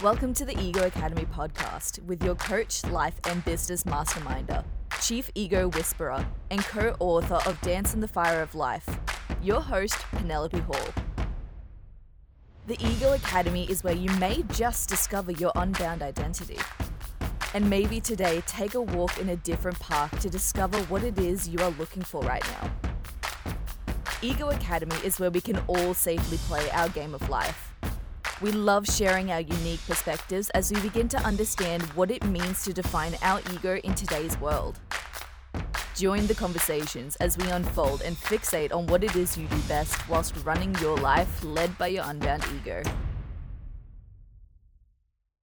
Welcome to the Ego Academy podcast with your coach, life, and business masterminder, chief ego whisperer, and co author of Dance in the Fire of Life, your host, Penelope Hall. The Ego Academy is where you may just discover your unbound identity. And maybe today take a walk in a different park to discover what it is you are looking for right now. Ego Academy is where we can all safely play our game of life. We love sharing our unique perspectives as we begin to understand what it means to define our ego in today's world. Join the conversations as we unfold and fixate on what it is you do best whilst running your life led by your unbound ego.